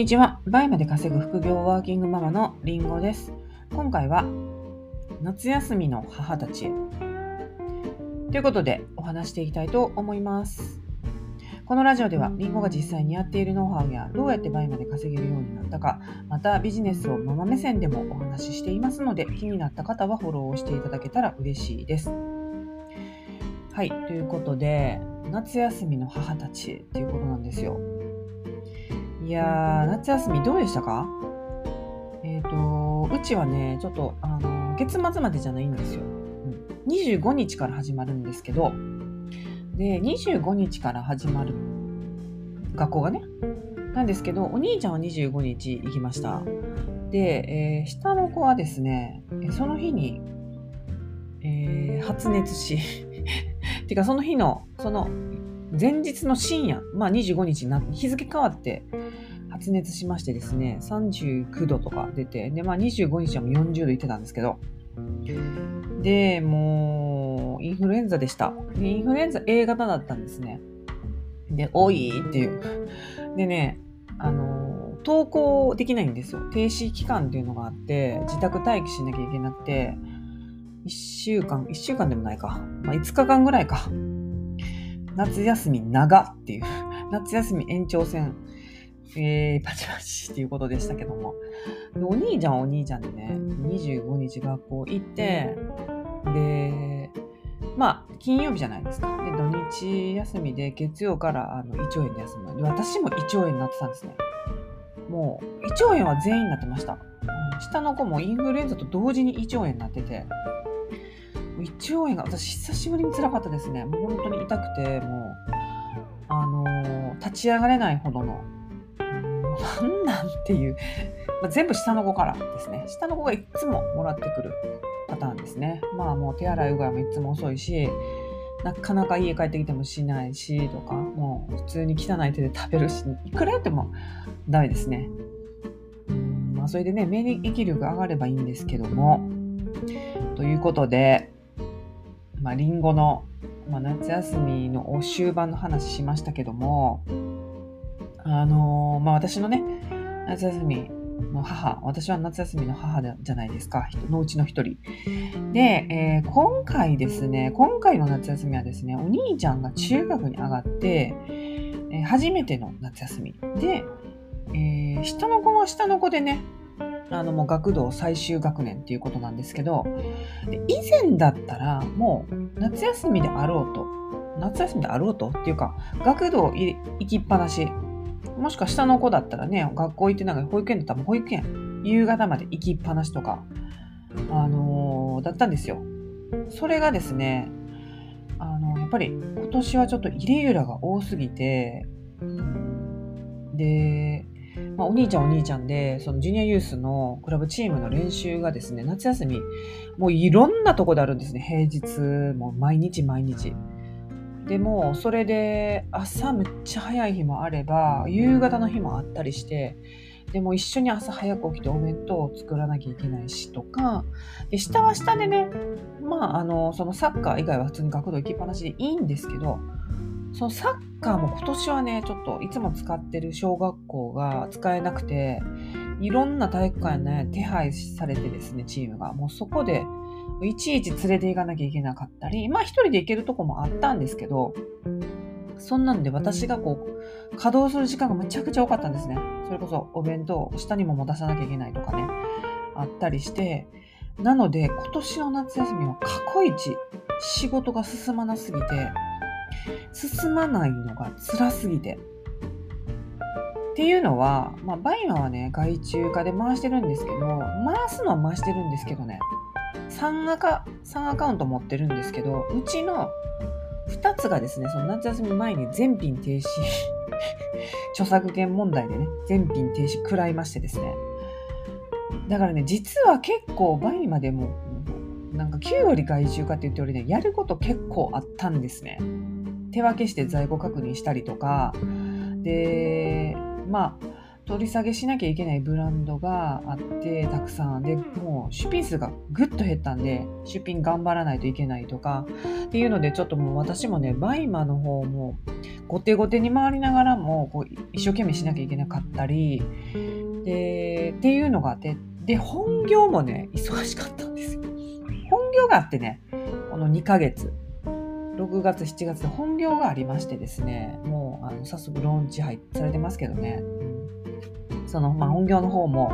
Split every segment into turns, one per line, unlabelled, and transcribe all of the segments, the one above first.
にちは。倍まで稼ぐ副業ワーキングママのりんごです。今回は夏休みの母たちということでお話していきたいと思います。このラジオではりんごが実際にやっているノウハウやどうやって倍まで稼げるようになったか、またビジネスをママ目線でもお話ししていますので気になった方はフォローをしていただけたら嬉しいです。はい、ということで夏休みの母たちっていうことなんですよ。いやー、夏休みどうでしたか？えっ、ー、と、うちはね、ちょっと、あの、月末までじゃないんですよ。うん、25日から始まるんですけど、で、25日から始まる学校がね、なんですけど、お兄ちゃんは25日行きました。で、えー、下の子はですね、その日に、えー、発熱し、てかその日の、その前日の深夜、まあ25日になって、日付変わって発熱しましてですね、39度とか出て、で、まあ25日はもう40度いってたんですけど、で、もう、インフルエンザでした。インフルエンザ A 型だったんですね。で、多いっていう。でね、あの、登校できないんですよ。停止期間っていうのがあって、自宅待機しなきゃいけなくて、1週間、1週間でもないか。まあ、5日間ぐらいか。夏休み長っていう、夏休み延長戦、えー、パチパチっていうことでしたけども。お兄ちゃんはお兄ちゃんでね、25日学校行って、で、まあ、金曜日じゃないですか。で、土日休みで月曜からあの胃腸炎で休むで。私も胃腸炎になってたんですね。もう、胃腸炎は全員になってました。下の子もインフルエンザと同時に胃腸炎になってて、胃腸炎が私久しぶりに辛かったですね。もう本当に痛くて、もう、あのー、立ち上がれないほどの、なんなんていう、ま、全部下の子からですね。下の子がいつももらってくるパターンですね。まあもう手洗いうがいもいつも遅いし、なかなか家帰ってきてもしないしとか、もう普通に汚い手で食べるし、いくらやってもダメですね。まあそれでね、免疫力上がればいいんですけども、ということで、まあ、リンゴの、まあ、夏休みの終盤の話しましたけども、あのー、まあ、私のね、夏休みの母、私は夏休みの母じゃないですか、のうちの一人。で、えー、今回ですね、今回の夏休みはですね、お兄ちゃんが中学に上がって、えー、初めての夏休み。で、えー、下の子は下の子でね、あのもう学童最終学年っていうことなんですけど、以前だったらもう夏休みであろうと、夏休みであろうとっていうか、学童行きっぱなし、もしくは下の子だったらね、学校行ってなんか保育園だったら保育園、夕方まで行きっぱなしとか、あのー、だったんですよ。それがですね、あのやっぱり今年はちょっとイレギュラーが多すぎて、で、まあ、お兄ちゃんお兄ちゃんで、そのジュニアユースのクラブチームの練習がですね、夏休み、もういろんなとこであるんですね、平日、もう毎日毎日。でも、それで朝めっちゃ早い日もあれば、夕方の日もあったりして、でも一緒に朝早く起きてお弁当を作らなきゃいけないしとか、で下は下でね、まあ、あの、そのサッカー以外は普通に学童行きっぱなしでいいんですけど、そのサッカーも今年はね、ちょっといつも使ってる小学校が使えなくて、いろんな体育館ね、手配されてですね、チームが。もうそこで、いちいち連れて行かなきゃいけなかったり、まあ一人で行けるとこもあったんですけど、そんなんで私がこう、稼働する時間がめちゃくちゃ多かったんですね。それこそお弁当、下にも持たさなきゃいけないとかね、あったりして、なので今年の夏休みは過去一仕事が進まなすぎて、進まないのが辛すぎて。っていうのは、まあ、 BUYMA はね、外注化で回してるんですけど、回すのは回してるんですけどね、3アカ ,3 アカウント持ってるんですけど、うちの2つがですね、その夏休み前に全品停止 著作権問題でね、全品停止食らいましてですね。だからね、実は結構 BUYMA でも、なんか9割外注化って言っておりね、やること結構あったんですね。手分けして在庫確認したりとか、で、まあ、取り下げしなきゃいけないブランドがあってたくさん。でもう出品数がぐっと減ったんで出品頑張らないといけないとか。っていうのでちょっともう私もね BUYMA の方も後手後手に回りながらもこう一生懸命しなきゃいけなかったり。でっていうのがあって。で本業もね忙しかったんですよ。本業があってねこの2ヶ月。6月7月で本業がありましてですねもうあの早速ローンチ入されてますけどね。その、まあ、本業の方も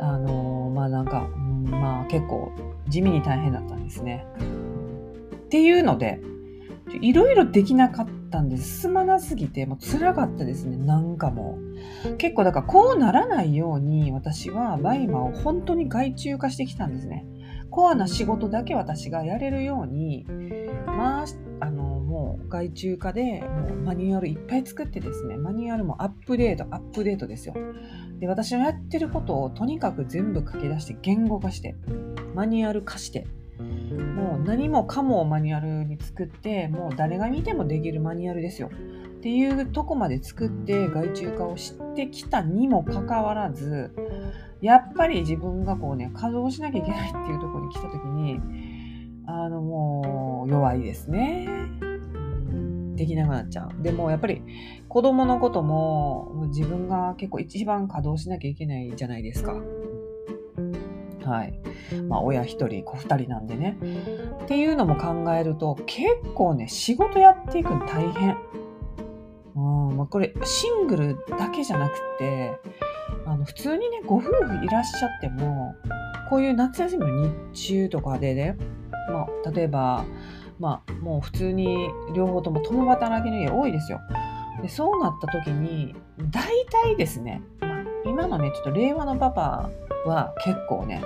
あのまあなんか、うん、まあ結構地味に大変だったんですね。っていうのでいろいろできなかったんです。進まなすぎてもう辛かったですね。なんかもう。結構だからこうならないように私は BUYMA を本当に外注化してきたんですね。コアな仕事だけ私がやれるようにまあ、あのもう外注化でもうマニュアルいっぱい作ってですねマニュアルもアップデートアップデートですよ。で私のやってることをとにかく全部書き出して言語化してマニュアル化してもう何もかもをマニュアルに作ってもう誰が見てもできるマニュアルですよ。っていうとこまで作って外注化をしてきたにもかかわらずやっぱり自分がこうね稼働しなきゃいけないっていうところに来た時にあのもう弱いですね。できなくなっちゃう。でもやっぱり子供のことも自分が結構一番稼働しなきゃいけないじゃないですか。はい。まあ親一人、子二人なんでね。っていうのも考えると結構ね、仕事やっていくの大変。うん、まあ、これシングルだけじゃなくて、あの普通にね、ご夫婦いらっしゃっても、こういう夏休みの日中とかでね、まあ、例えば、まあ、もう普通に両方とも共働きの家多いですよ。でそうなった時に大体ですね、まあ、今のねちょっと令和のパパは結構ね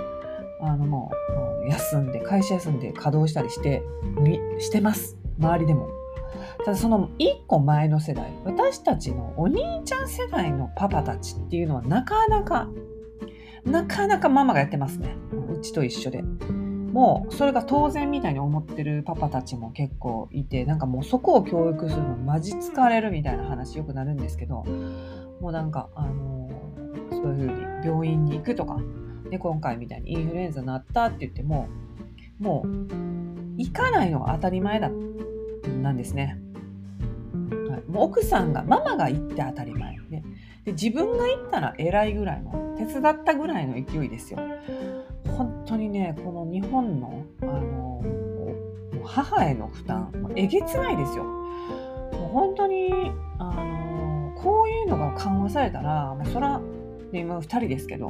あのもう休んで会社休んで稼働したりしてしてます周りでも。ただその1個前の世代私たちのお兄ちゃん世代のパパたちっていうのはなかなかなかなかママがやってますねうちと一緒で。もうそれが当然みたいに思ってるパパたちも結構いてなんかもうそこを教育するのマジ疲れるみたいな話よくなるんですけどもうなんかあの、そういうふうに病院に行くとかで今回みたいにインフルエンザになったって言ってももう行かないのが当たり前だなんですね。はい、もう奥さんがママが行って当たり前、ね、で自分が行ったら偉いぐらいの手伝ったぐらいの勢いですよ。本当にねこの日本のあの母への負担えげつないですよ。もう本当にあのこういうのが緩和されたら、まあ、そら今2人ですけど、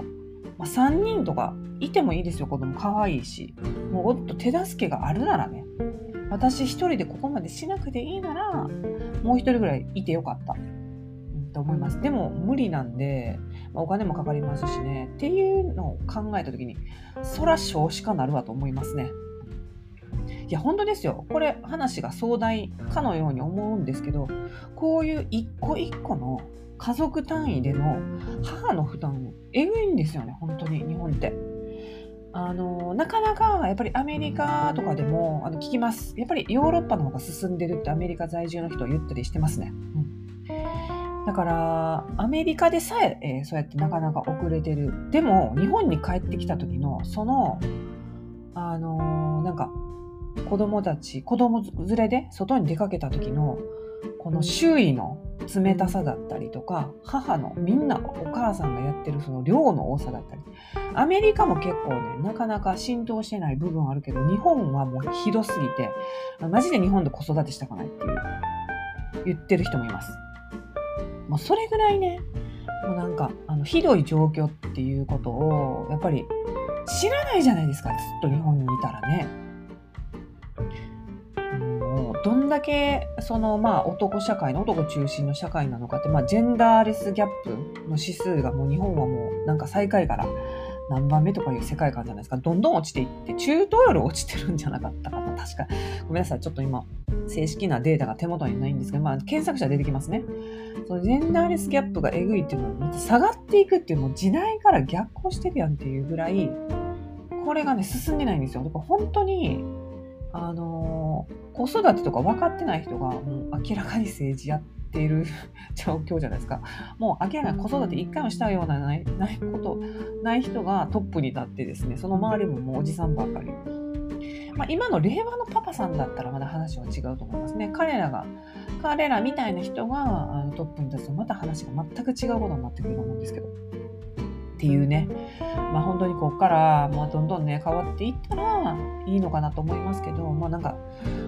まあ、3人とかいてもいいですよ子供可愛いしもうおっと手助けがあるならね私1人でここまでしなくていいならもう1人ぐらいいてよかった。と思います。でも無理なんで、まあ、お金もかかりますしね、っていうのを考えた時に、そら少子化なるわと思いますね。いや、本当ですよ。これ話が壮大かのように思うんですけど、こういう一個一個の家族単位での母の負担、えぐいんですよね、本当に、日本って。あのなかなかやっぱりアメリカとかでもあの聞きます。やっぱりヨーロッパの方が進んでるってアメリカ在住の人は言ったりしてますね。うんだからアメリカでさええー、そうやってなかなか遅れてるでも日本に帰ってきた時のそのあのー、なんか子供たち子供連れで外に出かけた時のこの周囲の冷たさだったりとか母のみんなお母さんがやってるその量の多さだったりアメリカも結構ねなかなか浸透してない部分あるけど日本はもうひどすぎてマジで日本で子育てしたくないっていう言ってる人もいます。もうそれぐらいねもうなんかあのひどい状況っていうことをやっぱり知らないじゃないですかずっと日本にいたらね。どんだけそのまあ男社会の男中心の社会なのかって、まあ、ジェンダーレスギャップの指数がもう日本はもうなんか最下位から何番目とかいう世界観じゃないですか。どんどん落ちていって、中東より落ちてるんじゃなかったかな。確か。ごめんなさい。ちょっと今、正式なデータが手元にないんですけど、まあ、検索者出てきますね。そのジェンダーレスギャップがえぐいっていうのは、また下がっていくっていうのも時代から逆行してるやんっていうぐらい、これがね、進んでないんですよ。だから本当に、あの、子育てとか分かってない人が、もう明らかに政治やっている 状況じゃないですか。もう明らかに子育て一回もしたようなないないことない人がトップに立ってですね、その周りももうおじさんばっかり。まあ、今の令和のパパさんだったらまだ話は違うと思いますね。彼らが、彼らみたいな人があのトップに立つとまた話が全く違うことになってくると思うんですけど。っていうね、まあ、本当にここから、まあ、どんどんね変わっていったらいいのかなと思いますけど、まあ、なんか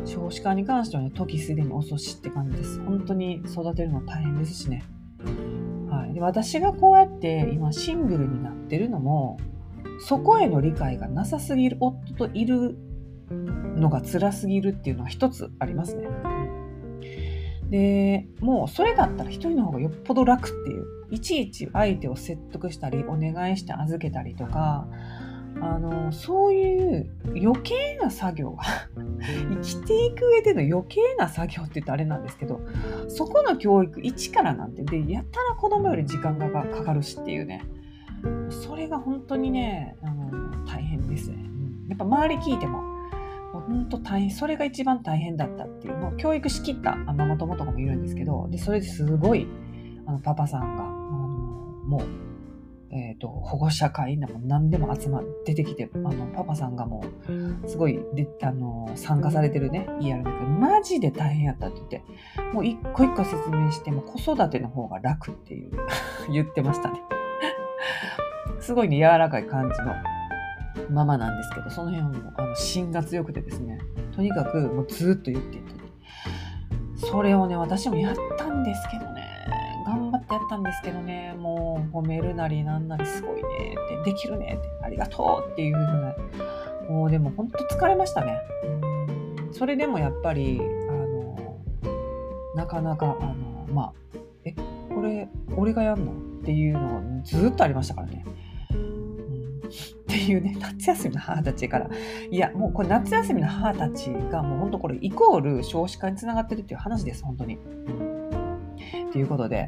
少子化に関してはね時すでに遅しって感じです。本当に育てるの大変ですしね、はい、で私がこうやって今シングルになってるのもそこへの理解がなさすぎる夫といるのが辛すぎるっていうのは一つありますね。でもうそれだったら一人の方がよっぽど楽っていう。いちいち相手を説得したりお願いして預けたりとかあのそういう余計な作業が生きていく上での余計な作業って言ったらあれなんですけどそこの教育一からなんてでやったら子供より時間がかかるしっていうね。それが本当にねあの大変ですね、やっぱ周り聞いても本当大変それが一番大変だったっていうもう教育しきったママ友とかもいるんですけどでそれですごいあのパパさんがあのもう、えーと、保護者会でも何でも集まって出てきてあのパパさんがもうすごいであの参加されてるね家あるんだけどマジで大変やったって言ってもう一個一個説明しても子育ての方が楽っていう 言ってましたね。すごいね柔らかい感じのママなんですけど、その辺もあの芯が強くてですね、とにかくもうずっと言っていて、それをね、私もやったんですけどね、頑張ってやったんですけどね、もう褒めるなりなんなりすごいねって、できるねって、ありがとうっていう風な、もうでも本当疲れましたね。それでもやっぱり、あの、なかなか、あの、まあ、え、これ、俺がやんの？っていうのがずっとありましたからね。っていうね、夏休みの母たちから、いや、もうこれ夏休みの母たちがもう本当これイコール少子化につながってるっていう話です、本当に。ということで、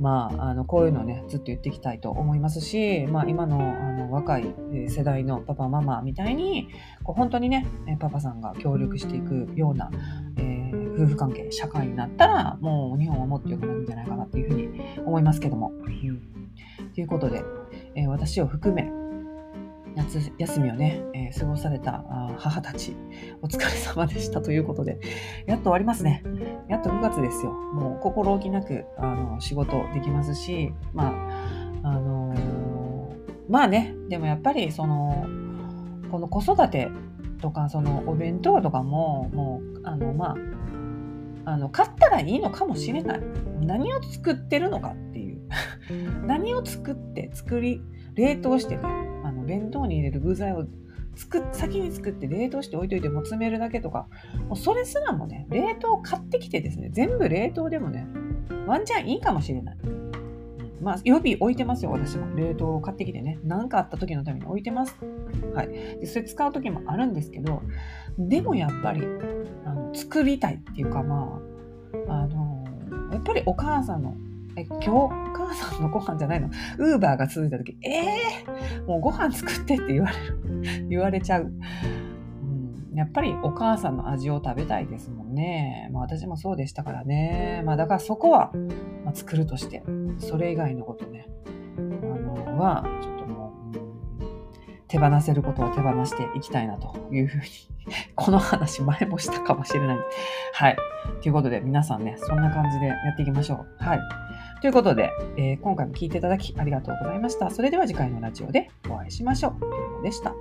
まあ、あのこういうのをねずっと言っていきたいと思いますし、まあ、今のあの若い世代のパパママみたいにこう本当にねパパさんが協力していくような、えー、夫婦関係社会になったらもう日本はもっと良くなるんじゃないかなっていうふうに思いますけども。うん、ということで、えー、私を含め夏休みをね、えー、過ごされた母たち、お疲れ様でしたということで、やっと終わりますね。やっと9月ですよ。もう心置きなくあの仕事できますし、まあ、あのー、まあね、でもやっぱりその、この子育てとか、そのお弁当とかも、もう、あの、まあ、あの、買ったらいいのかもしれない。何を作ってるのかっていう。何を作って、作り、冷凍してね、弁当に入れる具材を作先に作って冷凍して置いといても詰めるだけとか、もうそれすらもね、冷凍買ってきてですね、全部冷凍でもね、ワンチャンいいかもしれない。まあ、予備置いてますよ、私も。冷凍を買ってきてね。何かあった時のために置いてます。はい。で、それ使う時もあるんですけど、でもやっぱり、あの作りたいっていうか、まあ、あの、やっぱりお母さんのえ、今日、母さんのご飯じゃないの？ウーバーが続いた時、えー、もうご飯作ってって言われる。言われちゃう。うん、やっぱりお母さんの味を食べたいですもんね。まあ私もそうでしたからね。まあだからそこは、まあ、作るとして、それ以外のことね、あの、は、ちょっともう、手放せることは手放していきたいなというふうに この話前もしたかもしれない。はい。ということで皆さんね、そんな感じでやっていきましょう。はい。ということで、えー、今回も聴いていただきありがとうございました。それでは次回のラジオでお会いしましょう。というでした。